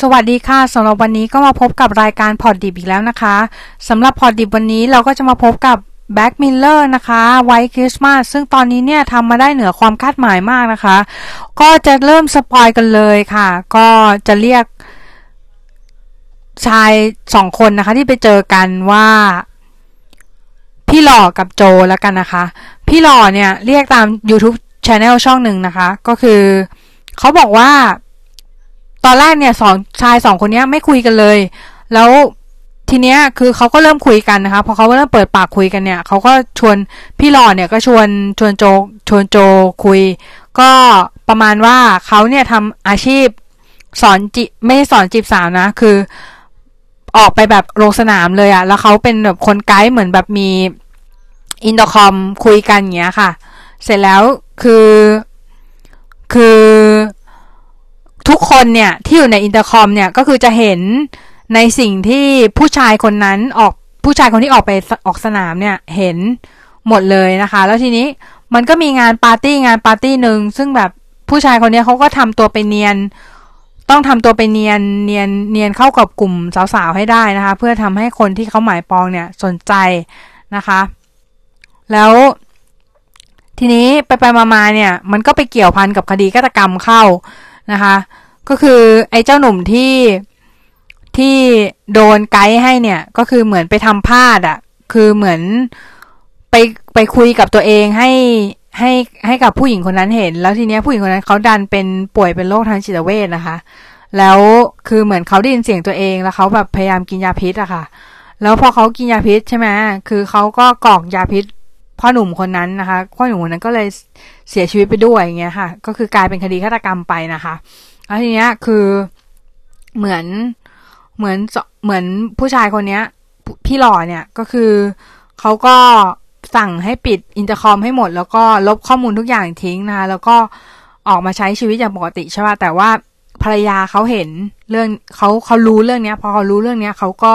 สวัสดีค่ะสำหรับวันนี้ก็มาพบกับรายการพอดดิบอีกแล้วนะคะสำหรับพอดดิบวันนี้เราก็จะมาพบกับ Black Mirror นะคะ White Christmas ซึ่งตอนนี้เนี่ยทำมาได้เหนือความคาดหมายมากนะคะ ก็จะเริ่ม spoil กันเลยค่ะ ก็จะเรียกชายสองคนนะคะ ที่ไปเจอกันว่าพี่หล่อกับโจแล้วกันนะคะ พี่หล่อเนี่ยเรียกตาม YouTube Channel ช่องหนึ่งนะคะ ก็คือเขาบอกว่า ตอนแรกเนี่ยสองชายสองคนนี้ไม่คุยกันเลย แล้วทีเนี้ยคือเขาก็เริ่มคุยกันนะคะพอเขาเริ่มเปิดปากคุยกันเนี่ยเขาก็ชวนพี่หล่อเนี่ยก็ชวนชวนโจชวนโจคุย ก็ประมาณว่าเขาเนี่ยทำอาชีพสอนจิไม่สอนจีบสาวนะ คือออกไปแบบลงสนามเลยอะแล้วเขาเป็นแบบคนไกด์เหมือนแบบมีอินเตอร์คอมคุยกันอย่างเงี้ยค่ะ เสร็จแล้วคือคือ ทุกคนเนี่ยที่อยู่ในอินเตอร์คอมเนี่ยก็คือจะเห็นในสิ่งที่ผู้ชายคนนั้นออกผู้ชายคนที่ออกไปออกสนามเนี่ยเห็นหมดเลยนะคะ แล้วทีนี้มันก็มีงานปาร์ตี้งานปาร์ตี้หนึ่งซึ่งแบบผู้ชายคนนี้เขาก็ทำตัวไปเนียน ต้องทำตัวไปเนียนเนียนเนียนเข้ากับกลุ่มสาวๆให้ได้นะคะ เพื่อทำให้คนที่เขาหมายปองเนี่ยสนใจนะคะ แล้วทีนี้ไปไปมาๆเนี่ย มันก็ไปเกี่ยวพันกับคดีฆาตกรรมเข้า นะคะ ก็คือไอ้เจ้าหนุ่มที่ที่โดนไกด์ให้เนี่ย ก็คือเหมือนไปทำพลาดอะ่ะ คือเหมือนไปไปคุยกับตัวเองให้ให้ให้กับผู้หญิงคนนั้นเห็น แล้วทีเนี้ยผู้หญิงคนนั้นเขาดันเป็นป่วยเป็นโรคทางจิตเวชนะคะ แล้วคือเหมือนเขาได้ยินเสียงตัวเองแล้วเขาแบบพยายามกินยาพิษอะค่ะ แล้วพอเขากินยาพิษใช่ไหมคือเขาก็กรอกยาพิษ พ่อหนุ่มคนนั้นนะคะพ่อหนุ่มคนนั้นก็เลยเสียชีวิตไปด้วยอย่างเงี้ยค่ะ ก็คือกลายเป็นคดีฆาตกรรมไปนะคะแล้วทีเนี้ยคือเหมือนเหมือนเหมือนผู้ชายคนเนี้ย พี่หล่อเนี่ยก็คือเขาก็สั่งให้ปิดอินเตอร์คอมให้หมด แล้วก็ลบข้อมูลทุกอย่างทิ้งนะคะแล้วก็ออกมาใช้ชีวิตอย่างปกติใช่ป่ะแต่ว่าภรรยาเขาเห็นเรื่องเขาเขารู้เรื่องเนี้ย พอเขารู้เรื่องเนี้ยเขาก็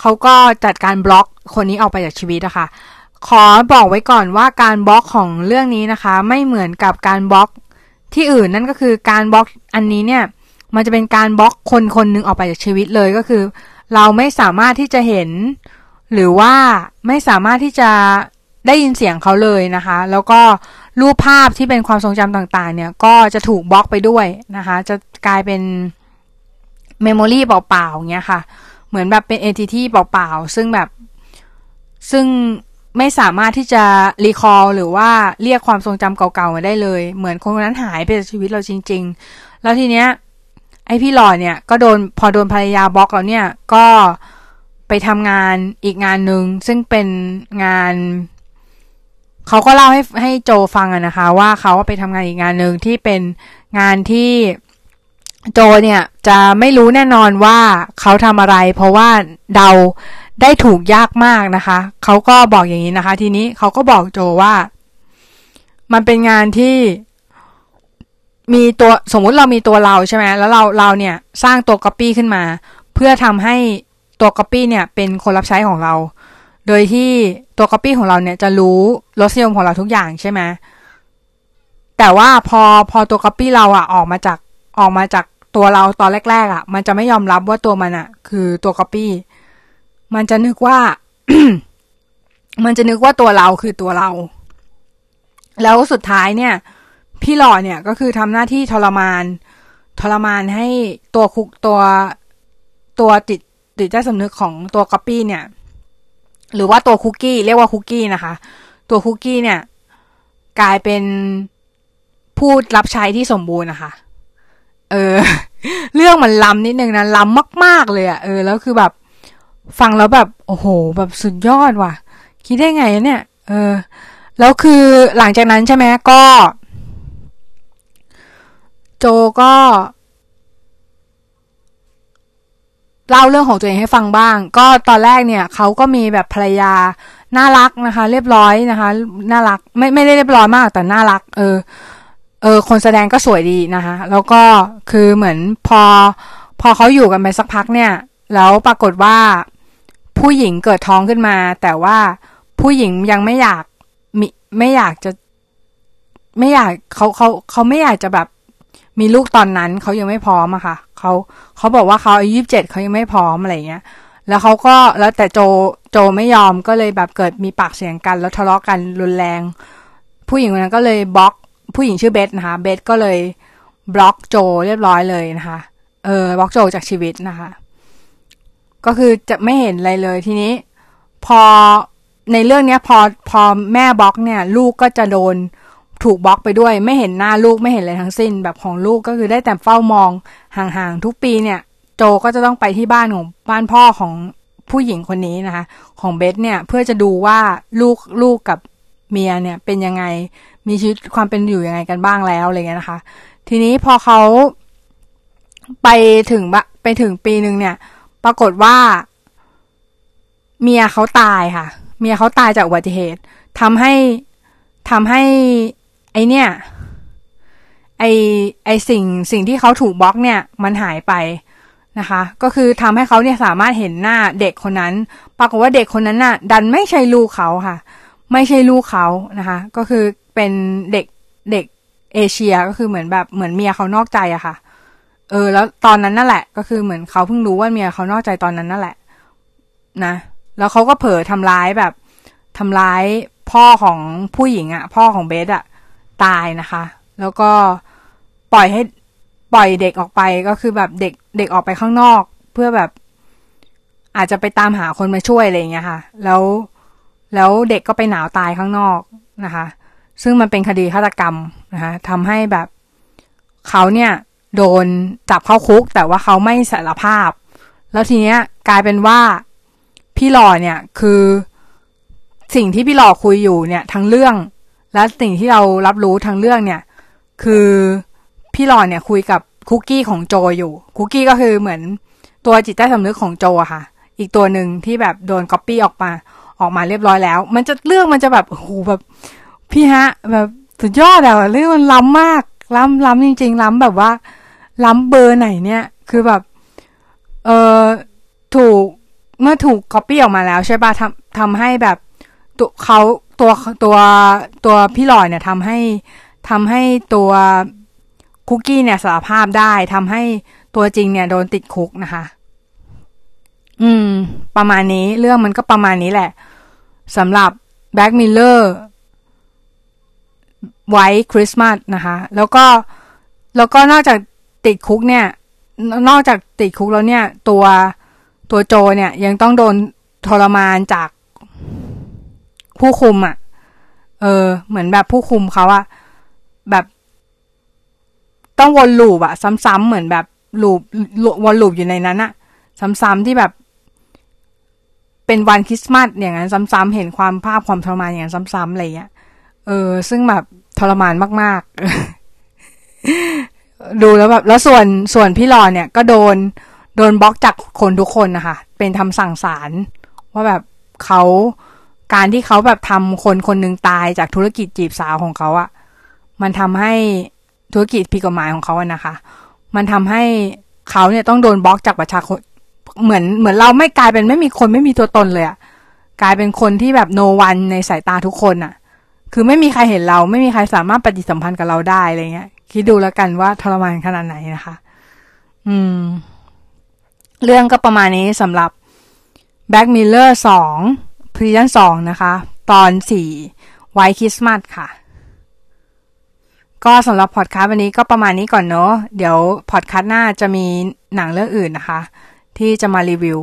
เขาก็จัดการบล็อกคนนี้ออกไปจากชีวิตอะคะ่ะ ขอบอกไว้ก่อนว่าการบล็อกของเรื่องนี้นะคะ ไม่เหมือนกับการบล็อกที่อื่นนั่นก็คือการบล็อกอันนี้เนี่ยมันจะเป็นการบล็อกคนคนหนึ่งออกไปจากชีวิตเลยก็คือ เราไม่สามารถที่จะเห็น หรือว่าไม่สามารถที่จะได้ยินเสียงเขาเลยนะคะ แล้วก็รูปภาพที่เป็นความทรงจำต่างๆ เนี่ยก็จะถูกบล็อกไปด้วยนะคะ จะกลายเป็น memory เปล่าๆเงี้ยค่ะ เหมือนแบบเป็น entity เปล่าๆ ซึ่งแบบซึ่ง ไม่สามารถที่จะ recall หรือว่าเรียกความทรงจำเก่าๆมาได้เลย เหมือนคนคนนั้นหายไปจากชีวิตเราจริง ๆ แล้วทีเนี้ยไอพี่หล่อเนี่ยก็โดนพอโดนภรรยาบล็อกแล้วเนี่ยก็ไปทำงานอีกงานหนึ่งซึ่งเป็นงาน เขาก็เล่าให้ให้โจฟังอะนะคะ ว่าเขาไปทำงานอีกงานหนึ่งที่เป็นงานที่โจเนี่ยจะไม่รู้แน่นอนว่าเขาทำอะไร เพราะว่าเดา ได้ถูกยากมากนะคะ เขาก็บอกอย่างนี้นะคะ ทีนี้เขาก็บอกโจว่า มันเป็นงานที่มีตัวสมมุติเรามีตัวเราใช่ไหมแล้วเราเราเนี่ยสร้างตัวก๊อปปี้ขึ้นมา เพื่อทำให้ตัวก๊อปปี้เนี่ยเป็นคนรับใช้ของเรา โดยที่ตัวก๊อปปี้ของเราเนี่ยจะรู้รสนิยมของเราทุกอย่างใช่ไหมแต่ว่าพอพอตัวก๊อปปี้เราอะออกมาจากออกมาจากตัวเราตอนแรก ๆอะมันจะไม่ยอมรับว่าตัวมันอะคือตัวก๊อปปี้ มันจะนึกว่า มันจะนึกว่าตัวเราคือตัวเรา แล้วสุดท้ายเนี่ย พี่หล่อเนี่ยก็คือทำหน้าที่ทรมาน ทรมานให้ตัวคุกตัวตัวจิตจิตใต้สำนึกของตัวก๊อปปี้เนี่ย หรือว่าตัวคุกกี้เรียกว่าคุกกี้นะคะ ตัวคุกกี้เนี่ย กลายเป็นผู้รับใช้ที่สมบูรณ์นะคะเออ เรื่องมันล้ำนิดนึงนะล้ำมาก ๆ เลยอะเออแล้วคือแบบ ฟังแล้วแบบโอ้โห แบบสุดยอดว่ะ คิดได้ไงเนี่ย เออ แล้วคือหลังจากนั้นใช่ไหมก็ โจก็เล่าเรื่องของตัวเองให้ฟังบ้าง ก็ตอนแรกเนี่ยเขาก็มีแบบภรรยาน่ารักนะคะ เรียบร้อยนะคะ น่ารักไม่ไม่ได้เรียบร้อยมากแต่น่ารัก เออ เออ คนแสดงก็สวยดีนะคะ แล้วก็คือเหมือนพอ พอเขาอยู่กันไปสักพักเนี่ย แล้วปรากฏว่า ผู้หญิงเกิดท้องขึ้นมา แต่ว่าผู้หญิงยังไม่อยากมีไม่อยากจะ ไม่อยากเขาเขาเขาไม่อยากจะแบบมีลูกตอนนั้นเขายังไม่พร้อมอะค่ะเขาเขาบอกว่าเขาอายุยี่สิบเจ็ดเขายังไม่พร้อมอะไรเงี้ย แล้วเขาก็แล้วแต่โจโจไม่ยอมก็เลยแบบเกิดมีปากเสียงกัน แล้วทะเลาะกันรุนแรง ผู้หญิงคนนั้นก็เลยบล็อก ผู้หญิงชื่อเบสนะคะเบสก็เลยบล็อกโจเรียบร้อยเลยนะคะเออบล็อกโจจากชีวิตนะคะ ก็คือจะไม่เห็นอะไรเลยทีนี้ พอในเรื่องเนี้ยพอพอแม่บล็อกเนี่ย ลูกก็จะโดนถูกบล็อกไปด้วย ไม่เห็นหน้าลูกไม่เห็นอะไรทั้งสิ้น แบบของลูกก็คือได้แต่เฝ้ามองห่างๆทุกปีเนี่ย โจก็จะต้องไปที่บ้านของบ้านพ่อของผู้หญิงคนนี้นะคะ ของเบสเนี่ยเพื่อจะดูว่าลูกลูกกับเมียเนี่ยเป็นยังไงมีชีวิตความเป็นอยู่ยังไงกันบ้างแล้วอะไรเงี้ยนะคะ ทีนี้พอเขาไปถึงบะไปถึงปีหนึ่งเนี่ย ปรากฏว่า เมียเขาตายค่ะ เมียเขาตายจากอุบัติเหตุทำให้ทำให้ ไอเนี่ย ไอไอสิ่งสิ่งที่เขาถูกบล็อกเนี่ย มันหายไปนะคะ ก็คือทำให้เขาเนี่ยสามารถเห็นหน้าเด็กคนนั้น ปรากฏว่าเด็กคนนั้นน่ะ ดันไม่ใช่ลูกเขาค่ะ ไม่ใช่ลูกเขานะคะ ก็คือเป็นเด็กเด็กเอเชียก็คือเหมือนแบบเหมือนเมียเขานอกใจอะค่ะ เออ แล้วตอนนั้นนั่นแหละ ก็คือเหมือนเขาเพิ่งรู้ว่าเมียเขานอกใจตอนนั้นนั่นแหละ นะ แล้วเขาก็เผลอทำร้ายแบบทำร้ายพ่อของผู้หญิงอะพ่อของเบสอะตายนะคะ แล้วก็ปล่อยให้ปล่อยเด็กออกไปก็คือแบบเด็กเด็กออกไปข้างนอก เพื่อแบบ อาจจะไปตามหาคนมาช่วยอะไรอย่างเงี้ยค่ะ แล้วแล้วเด็กก็ไปหนาวตายข้างนอกนะคะ ซึ่งมันเป็นคดีฆาตกรรมนะคะทำให้แบบเขาเนี่ย โดนจับเข้าคุก แต่ว่าเขาไม่สารภาพ แล้วทีเนี้ยกลายเป็นว่าพี่หล่อเนี่ยคือสิ่งที่พี่หล่อคุยอยู่เนี่ยทั้งเรื่อง และสิ่งที่เรารับรู้ทั้งเรื่องเนี่ย คือพี่หล่อเนี่ยคุยกับคุกกี้ของโจอยู่ คุกกี้ก็คือเหมือนตัวจิตใต้สำนึกของโจอะค่ะ อีกตัวหนึ่งที่แบบโดนก๊อปปี้ออกมาออกมาเรียบร้อยแล้ว มันจะเรื่องมันจะแบบโอ้โหแบบพี่ฮะ แบบสุดยอดอะเรื่องมันล้ำมากล้ำล้ำจริง ๆ ล้ำแบบว่า ล้ำเบอร์ไหนเนี่ย คือแบบ เออถูกเมื่อถูกก๊อปปี้ออกมาแล้วใช่ปะทำทำให้แบบตัวเขาตัวตัวตัวพี่หลอยเนี่ยทำให้ทำให้ตัวคุกกี้เนี่ยสารภาพได้ทำให้ตัวจริงเนี่ยโดนติดคุกนะคะ อืม ประมาณนี้เรื่องมันก็ประมาณนี้แหละสำหรับ Black Mirror White Christmas นะคะ แล้วก็ แล้วก็นอกจาก ติดคุกเนี่ย นอกจากติดคุกแล้วเนี่ย ตัวตัวโจเนี่ยยังต้องโดนทรมานจากผู้คุมอะ่ะ เออ เหมือนแบบผู้คุมเขาอะแบบต้องวน loop อะซ้ำๆเหมือนแบบ loop วน loop อยู่ในนั้นอะซ้ำๆที่แบบ เป็นวันคริสต์มาสอย่างนั้น ซ้ำๆเห็นความภาพความทรมานอย่างนั้นซ้ำๆอะไรเงี้ยเออ ซึ่งแบบทรมานมาก ๆ ดูแล้วแบบแล้วส่วนส่วนพี่หลอเนี่ยก็โดนโดนบล็อกจากคนทุกคนนะคะ เป็นทำสั่งสารว่าแบบเขาการที่เขาแบบทำคนคนหนึ่งตายจากธุรกิจจีบสาวของเขาอะมันทำให้ธุรกิจผิดกฎหมายของเขาอะนะคะ มันทำให้เขาเนี่ยต้องโดนบล็อกจากประชาชนเหมือนเหมือนเราไม่กลายเป็นไม่มีคนไม่มีตัวตนเลยอะกลายเป็นคนที่แบบ no one ในสายตาทุกคนอะคือไม่มีใครเห็นเราไม่มีใครสามารถปฏิสัมพันธ์กับเราได้อะไรเงี้ย คิดดูแล้วกันว่าทรมานขนาดไหนนะคะ อืม เรื่องก็ประมาณนี้สำหรับ Back Miller 2พรีซันสองนะคะ ตอนสี่ White Christmas ค่ะ ก็สำหรับพอดคาสต์วันนี้ก็ประมาณนี้ก่อนเนาะเดี๋ยวพอดคาสต์หน้าจะมีหนังเรื่องอื่นนะคะ ที่จะมารีวิว